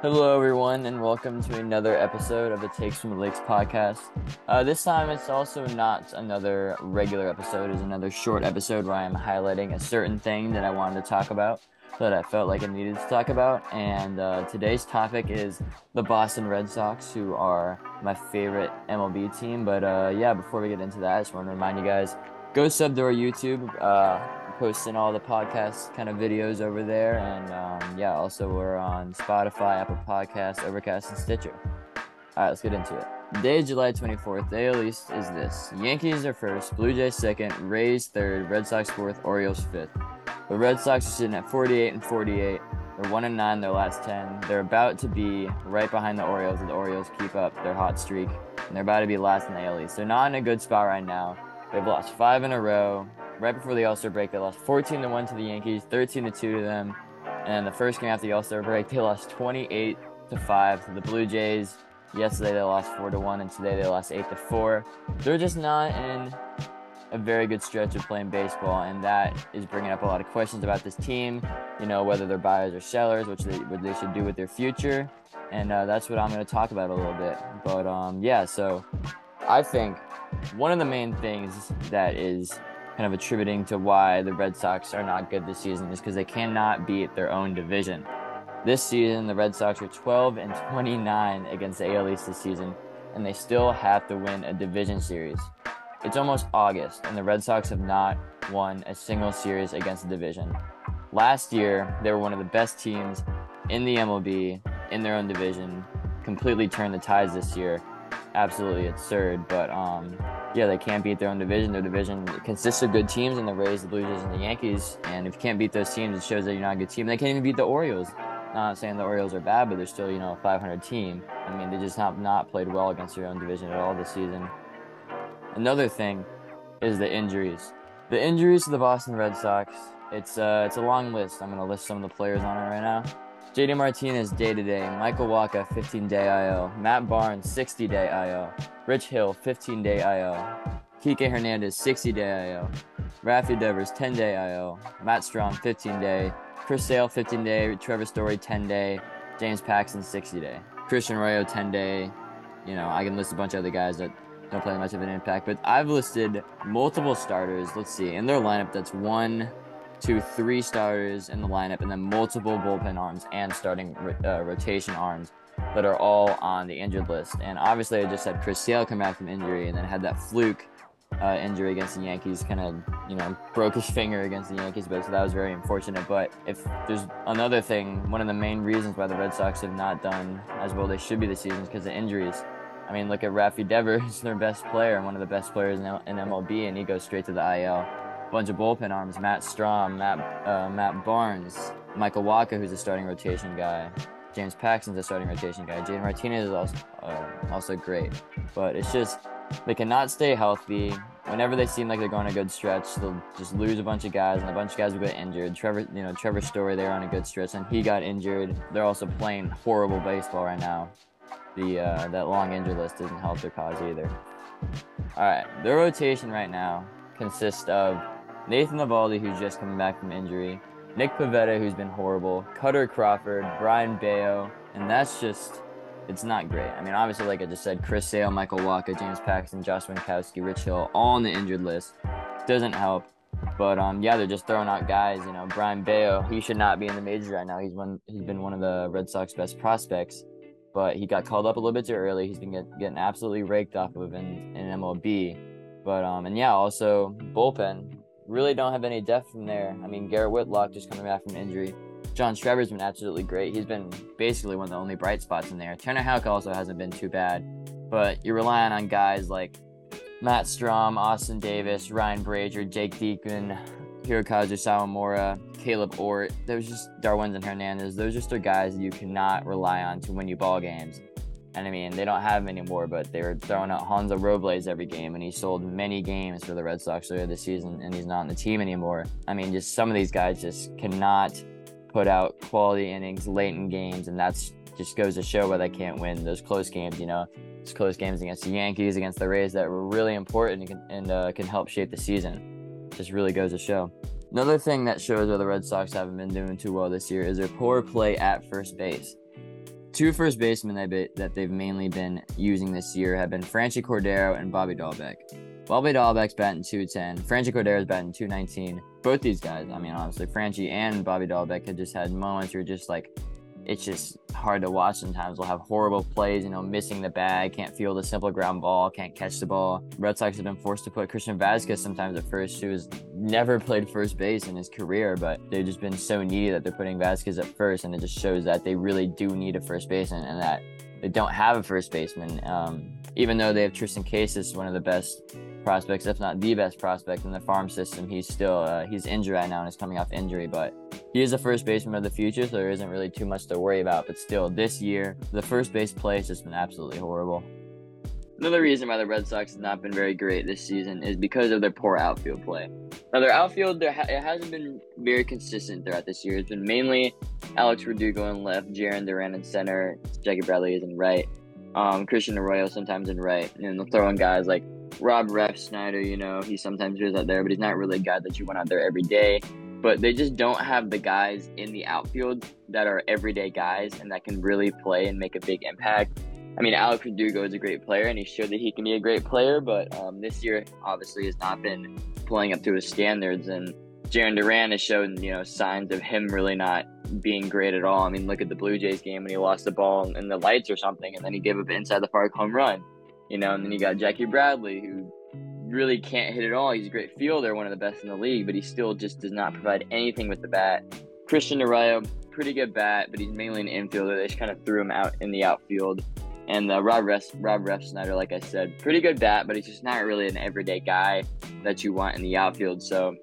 Hello, everyone, and welcome to another episode of the Takes from the Lakes podcast. Uh, this time, it's also not another regular episode; it's another short episode where I am highlighting a certain thing that I wanted to talk about, that I felt like I needed to talk about. And uh, today's topic is the Boston Red Sox, who are my favorite MLB team. But uh, yeah, before we get into that, I just want to remind you guys: go sub to our YouTube. Uh, posting all the podcast kind of videos over there. And um, yeah, also we're on Spotify, Apple Podcasts, Overcast, and Stitcher. All right, let's get into it. Day July 24th, day at least is this. Yankees are first, Blue Jays second, Rays third, Red Sox fourth, Orioles fifth. The Red Sox are sitting at 48 and 48. They're 1 and 9 their last 10. They're about to be right behind the Orioles if the Orioles keep up their hot streak. And they're about to be last in the AL East. They're not in a good spot right now. They've lost five in a row right before the All Star break, they lost 14 to 1 to the Yankees, 13 to 2 to them. And the first game after the All Star break, they lost 28 to 5 to the Blue Jays. Yesterday they lost 4 to 1, and today they lost 8 to 4. They're just not in a very good stretch of playing baseball, and that is bringing up a lot of questions about this team. You know, whether they're buyers or sellers, which they what they should do with their future, and uh, that's what I'm going to talk about a little bit. But um, yeah, so I think one of the main things that is kind of attributing to why the Red Sox are not good this season is because they cannot beat their own division. This season, the Red Sox are 12 and 29 against the AL East this season, and they still have to win a division series. It's almost August, and the Red Sox have not won a single series against the division. Last year, they were one of the best teams in the MLB in their own division, completely turned the tides this year. Absolutely absurd, but um, yeah, they can't beat their own division. Their division consists of good teams, and the Rays, the Blue Jays, and the Yankees. And if you can't beat those teams, it shows that you're not a good team. They can't even beat the Orioles. Not saying the Orioles are bad, but they're still, you know, a 500 team. I mean, they just have not played well against their own division at all this season. Another thing is the injuries. The injuries to the Boston Red Sox. It's uh, it's a long list. I'm gonna list some of the players on it right now. JD Martinez day to day, Michael Wacha 15 day IL, Matt Barnes 60 day IL, Rich Hill 15 day IL, Kike Hernandez 60 day IL, Rafi Devers 10 day IL, Matt Strahm 15 day, Chris Sale 15 day, Trevor Story 10 day, James Paxton 60 day, Christian Arroyo 10 day. You know, I can list a bunch of other guys that don't play much of an impact, but I've listed multiple starters. Let's see, in their lineup that's one, to three starters in the lineup and then multiple bullpen arms and starting uh, rotation arms that are all on the injured list. And obviously, I just had Chris Sale come back from injury and then had that fluke uh, injury against the Yankees, kind of, you know, broke his finger against the Yankees, but so that was very unfortunate. But if there's another thing, one of the main reasons why the Red Sox have not done as well they should be this season is because of injuries. I mean, look at Rafi Devers, their best player and one of the best players in, in MLB, and he goes straight to the IL bunch of bullpen arms: Matt Strahm, Matt uh, Matt Barnes, Michael Wacha, who's a starting rotation guy. James Paxton's a starting rotation guy. Jay Martinez is also uh, also great, but it's just they cannot stay healthy. Whenever they seem like they're going a good stretch, they'll just lose a bunch of guys, and a bunch of guys will get injured. Trevor, you know, Trevor Story, they're on a good stretch, and he got injured. They're also playing horrible baseball right now. The uh, that long injury list doesn't help their cause either. All right, their rotation right now consists of Nathan Eovaldi, who's just coming back from injury, Nick Pivetta, who's been horrible, Kutter Crawford, Brayan Bello, and that's just, it's not great. I mean, obviously, like I just said, Chris Sale, Michael Wacha, James Paxton, Josh Winckowski, Rich Hill, all on the injured list. Doesn't help. But um, yeah, they're just throwing out guys. You know, Brayan Bello, he should not be in the majors right now. He's one, he's been one of the Red Sox best prospects, but he got called up a little bit too early. He's been get, getting absolutely raked off of in, in MLB. But um, and yeah, also bullpen really don't have any depth from there. I mean, Garrett Whitlock just coming back from injury. John Schreiber's been absolutely great. He's been basically one of the only bright spots in there. Tanner Houck also hasn't been too bad, but you're relying on guys like Matt Strahm, Austin Davis, Ryan Brasier, Jake Diekman, Hirokazu Sawamura, Kaleb Ort. Those just Darwinzon Hernandez. Those are just are guys that you cannot rely on to win you ball games. And I mean, they don't have him anymore, but they were throwing out Hansel Robles every game, and he sold many games for the Red Sox earlier this season, and he's not on the team anymore. I mean, just some of these guys just cannot put out quality innings late in games, and that's just goes to show why they can't win those close games. You know, those close games against the Yankees, against the Rays that were really important and uh, can help shape the season. Just really goes to show. Another thing that shows why the Red Sox haven't been doing too well this year is their poor play at first base two first basemen that, be, that they've mainly been using this year have been Franchy Cordero and Bobby Dalbec. Bobby Dalbec's batting 210. Franchy Cordero's batting 219. Both these guys, I mean, honestly, Franchy and Bobby Dalbec had just had moments where just like it's just hard to watch sometimes. We'll have horrible plays, you know, missing the bag, can't field a simple ground ball, can't catch the ball. Red Sox have been forced to put Christian Vazquez sometimes at first, who has never played first base in his career, but they've just been so needy that they're putting Vazquez at first, and it just shows that they really do need a first baseman and that they don't have a first baseman. Um, even though they have Triston Casas, one of the best prospects, if not the best prospect in the farm system, he's still uh, he's injured right now and is coming off injury, but he is a first baseman of the future, so there isn't really too much to worry about. But still, this year, the first base play has just been absolutely horrible. Another reason why the Red Sox have not been very great this season is because of their poor outfield play. Now, their outfield, there ha- it hasn't been very consistent throughout this year. It's been mainly Alex Verdugo in left, Jarren Duran in center, Jackie Bradley is in right, um, Christian Arroyo sometimes in right, and they'll throw in guys like Rob Ref Refsnyder. You know, he sometimes goes out there, but he's not really a guy that you want out there every day but they just don't have the guys in the outfield that are everyday guys and that can really play and make a big impact. I mean, Alex Verdugo is a great player, and he showed that he can be a great player, but um, this year obviously has not been playing up to his standards. And Jarren Duran has shown, you know, signs of him really not being great at all. I mean, look at the Blue Jays game when he lost the ball in the lights or something, and then he gave up inside the park home run, you know. And then you got Jackie Bradley, who really can't hit at all. He's a great fielder, one of the best in the league, but he still just does not provide anything with the bat. Christian Arroyo, pretty good bat, but he's mainly an infielder. They just kind of threw him out in the outfield. And uh, Rob Ref, Rob Refsnyder, like I said, pretty good bat, but he's just not really an everyday guy that you want in the outfield. So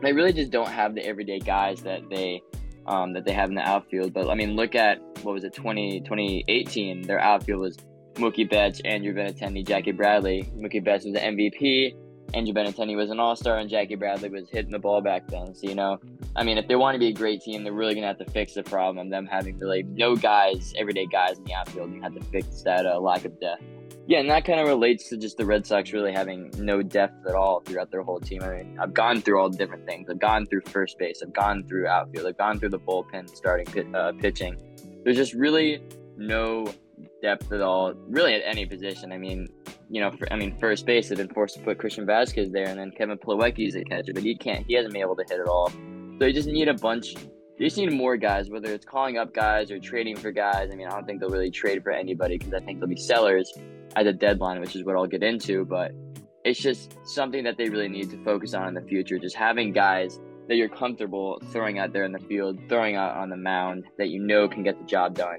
they really just don't have the everyday guys that they um, that they have in the outfield. But I mean, look at what was it, 20, 2018? Their outfield was Mookie Betts, Andrew Benintendi, Jackie Bradley. Mookie Betts was the MVP. Andrew Benintendi was an all star, and Jackie Bradley was hitting the ball back then. So, you know, I mean, if they want to be a great team, they're really going to have to fix the problem of them having really no guys, everyday guys in the outfield. You have to fix that uh, lack of depth. Yeah, and that kind of relates to just the Red Sox really having no depth at all throughout their whole team. I mean, I've gone through all different things. I've gone through first base. I've gone through outfield. I've gone through the bullpen starting uh, pitching. There's just really no depth at all, really at any position. I mean, you know, for, I mean, first base, they've been forced to put Christian Vazquez there, and then Kevin Plawecki's a catcher, but he can't, he hasn't been able to hit at all. So you just need a bunch. You just need more guys, whether it's calling up guys or trading for guys. I mean, I don't think they'll really trade for anybody because I think they'll be sellers at the deadline, which is what I'll get into. But it's just something that they really need to focus on in the future. Just having guys that you're comfortable throwing out there in the field, throwing out on the mound that you know can get the job done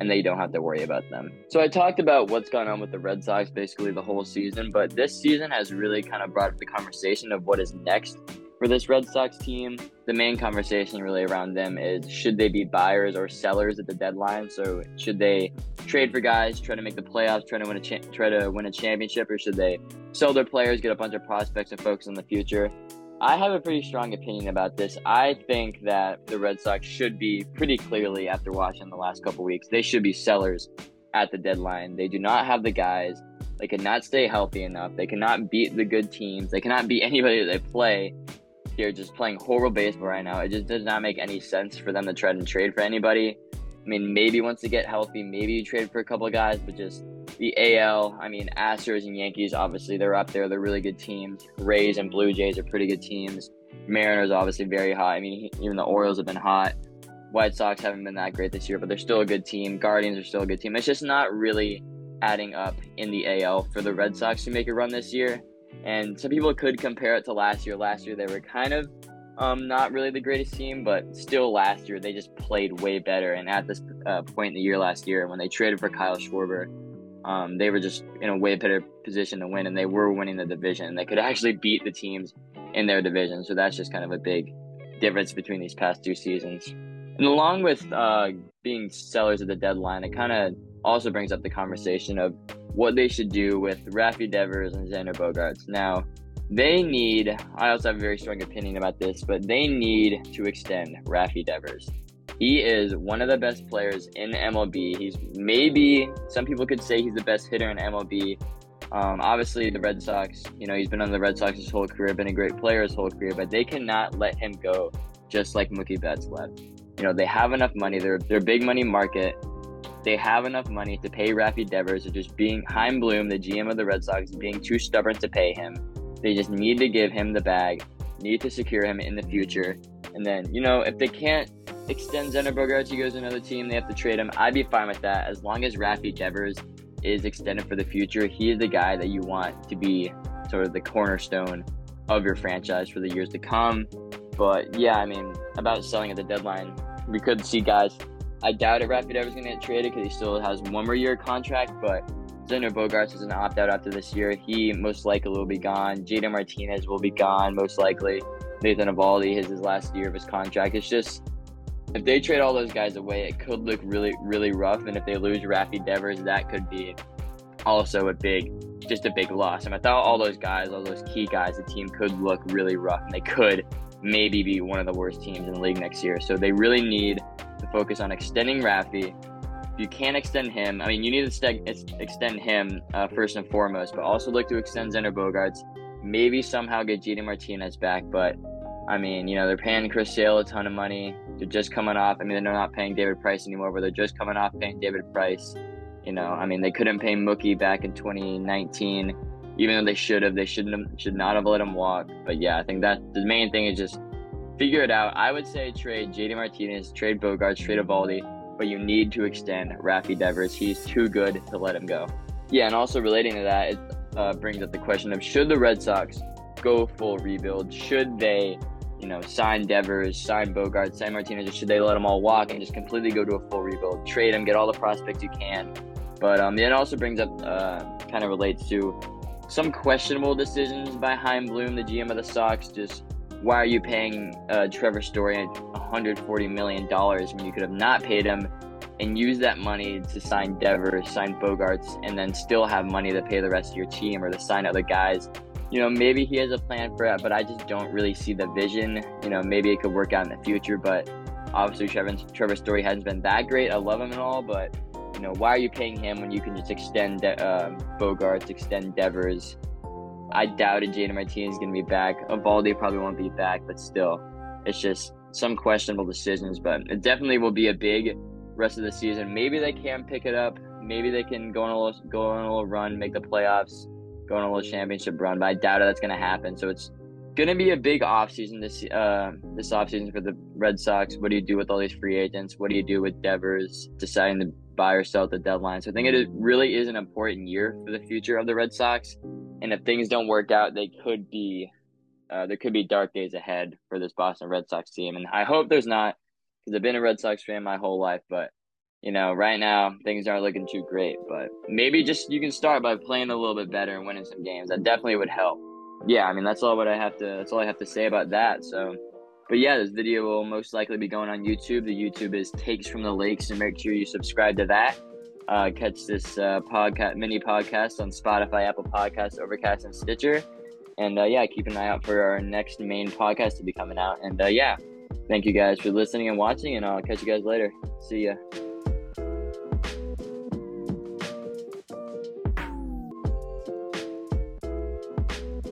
and that you don't have to worry about them. So I talked about what's gone on with the Red Sox basically the whole season, but this season has really kind of brought up the conversation of what is next for this Red Sox team. The main conversation really around them is should they be buyers or sellers at the deadline? So should they trade for guys, try to make the playoffs, try to win a cha- try to win a championship, or should they sell their players, get a bunch of prospects, and focus on the future? I have a pretty strong opinion about this. I think that the Red Sox should be pretty clearly, after watching the last couple weeks, they should be sellers at the deadline. They do not have the guys. They cannot stay healthy enough. They cannot beat the good teams. They cannot beat anybody that they play. They're just playing horrible baseball right now. It just does not make any sense for them to try and trade for anybody. I mean, maybe once they get healthy, maybe you trade for a couple of guys, but just the AL, I mean, Astros and Yankees, obviously, they're up there. They're really good teams. Rays and Blue Jays are pretty good teams. Mariners, obviously, very hot. I mean, even the Orioles have been hot. White Sox haven't been that great this year, but they're still a good team. Guardians are still a good team. It's just not really adding up in the AL for the Red Sox to make a run this year. And some people could compare it to last year. Last year, they were kind of um, not really the greatest team, but still last year, they just played way better. And at this uh, point in the year last year, when they traded for Kyle Schwarber, um, they were just in a way better position to win, and they were winning the division. They could actually beat the teams in their division, so that's just kind of a big difference between these past two seasons. And along with uh, being sellers at the deadline, it kind of also brings up the conversation of what they should do with Rafi Devers and Xander Bogaerts. Now, they need, I also have a very strong opinion about this, but they need to extend Rafi Devers. He is one of the best players in MLB. He's maybe some people could say he's the best hitter in MLB. Um, obviously, the Red Sox, you know, he's been on the Red Sox his whole career, been a great player his whole career, but they cannot let him go just like Mookie Betts left. You know, they have enough money. They're they're big money market. they have enough money to pay Rafi Devers. It's just being Chaim Bloom, the GM of the Red Sox, being too stubborn to pay him. They just need to give him the bag, need to secure him in the future. And then, you know, if they can't extend Xander Bogaerts, he goes to another team, they have to trade him. I'd be fine with that as long as Rafi Devers is extended for the future. He is the guy that you want to be sort of the cornerstone of your franchise for the years to come. But yeah, I mean, about selling at the deadline, we could see guys. I doubt if Rafi Devers is going to get traded because he still has one more year contract, but Xander Bogaerts is an opt out after this year. He most likely will be gone. JD Martinez will be gone, most likely. Nathan Eovaldi is his last year of his contract. It's just if they trade all those guys away, it could look really, really rough. And if they lose Rafi Devers, that could be also a big, just a big loss. And without all those guys, all those key guys, the team could look really rough, and they could maybe be one of the worst teams in the league next year. So they really need to focus on extending Rafi. If you can't extend him, I mean, you need to extend him uh, first and foremost, but also look to extend Xander Bogaerts. Maybe somehow get JD Martinez back, but I mean, you know, they're paying Chris Sale a ton of money. They're just coming off. I mean, they're not paying David Price anymore, but they're just coming off paying David Price. You know, I mean, they couldn't pay Mookie back in 2019, even though they should have. They shouldn't have, should not have let him walk. But yeah, I think that the main thing is just figure it out. I would say trade JD Martinez, trade Bogaerts, trade Eovaldi, but you need to extend Rafi Devers. He's too good to let him go. Yeah, and also relating to that, uh, brings up the question of should the Red Sox go full rebuild? Should they you know, sign Devers, sign Bogart, sign Martinez, or should they let them all walk and just completely go to a full rebuild? Trade them, get all the prospects you can. But um, it also brings up, uh, kind of relates to some questionable decisions by Chaim Bloom, the GM of the Sox. Just why are you paying uh, Trevor Story $140 million when you could have not paid him and use that money to sign Devers, sign Bogaerts, and then still have money to pay the rest of your team or to sign other guys you know, maybe he has a plan for it, but I just don't really see the vision. You know, maybe it could work out in the future, but obviously Trevor, Trevor Story hasn't been that great. I love him and all, but you know, why are you paying him when you can just extend uh, Bogaerts, extend Devers? I doubted JD Martinez is going to be back. Eovaldi probably won't be back, but still, it's just some questionable decisions. But it definitely will be a big rest of the season. Maybe they can pick it up. Maybe they can go on a little, go on a little run, make the playoffs go on a little championship run, but I doubt it that's going to happen. So it's going to be a big offseason this uh, this offseason for the Red Sox. What do you do with all these free agents? What do you do with Devers deciding to buy or sell at the deadline? So I think it really is an important year for the future of the Red Sox. And if things don't work out, they could be uh, there could be dark days ahead for this Boston Red Sox team. And I hope there's not because I've been a Red Sox fan my whole life, but you know, right now things aren't looking too great, but maybe just you can start by playing a little bit better and winning some games. That definitely would help. Yeah, I mean that's all what I have to that's all I have to say about that. So but yeah, this video will most likely be going on YouTube. The YouTube is Takes from the Lakes, and make sure you subscribe to that. Uh, catch this uh, podcast, mini podcast on Spotify, Apple Podcasts, Overcast, and Stitcher. And uh, yeah, keep an eye out for our next main podcast to be coming out. And uh, yeah, thank you guys for listening and watching, and I'll catch you guys later. See ya.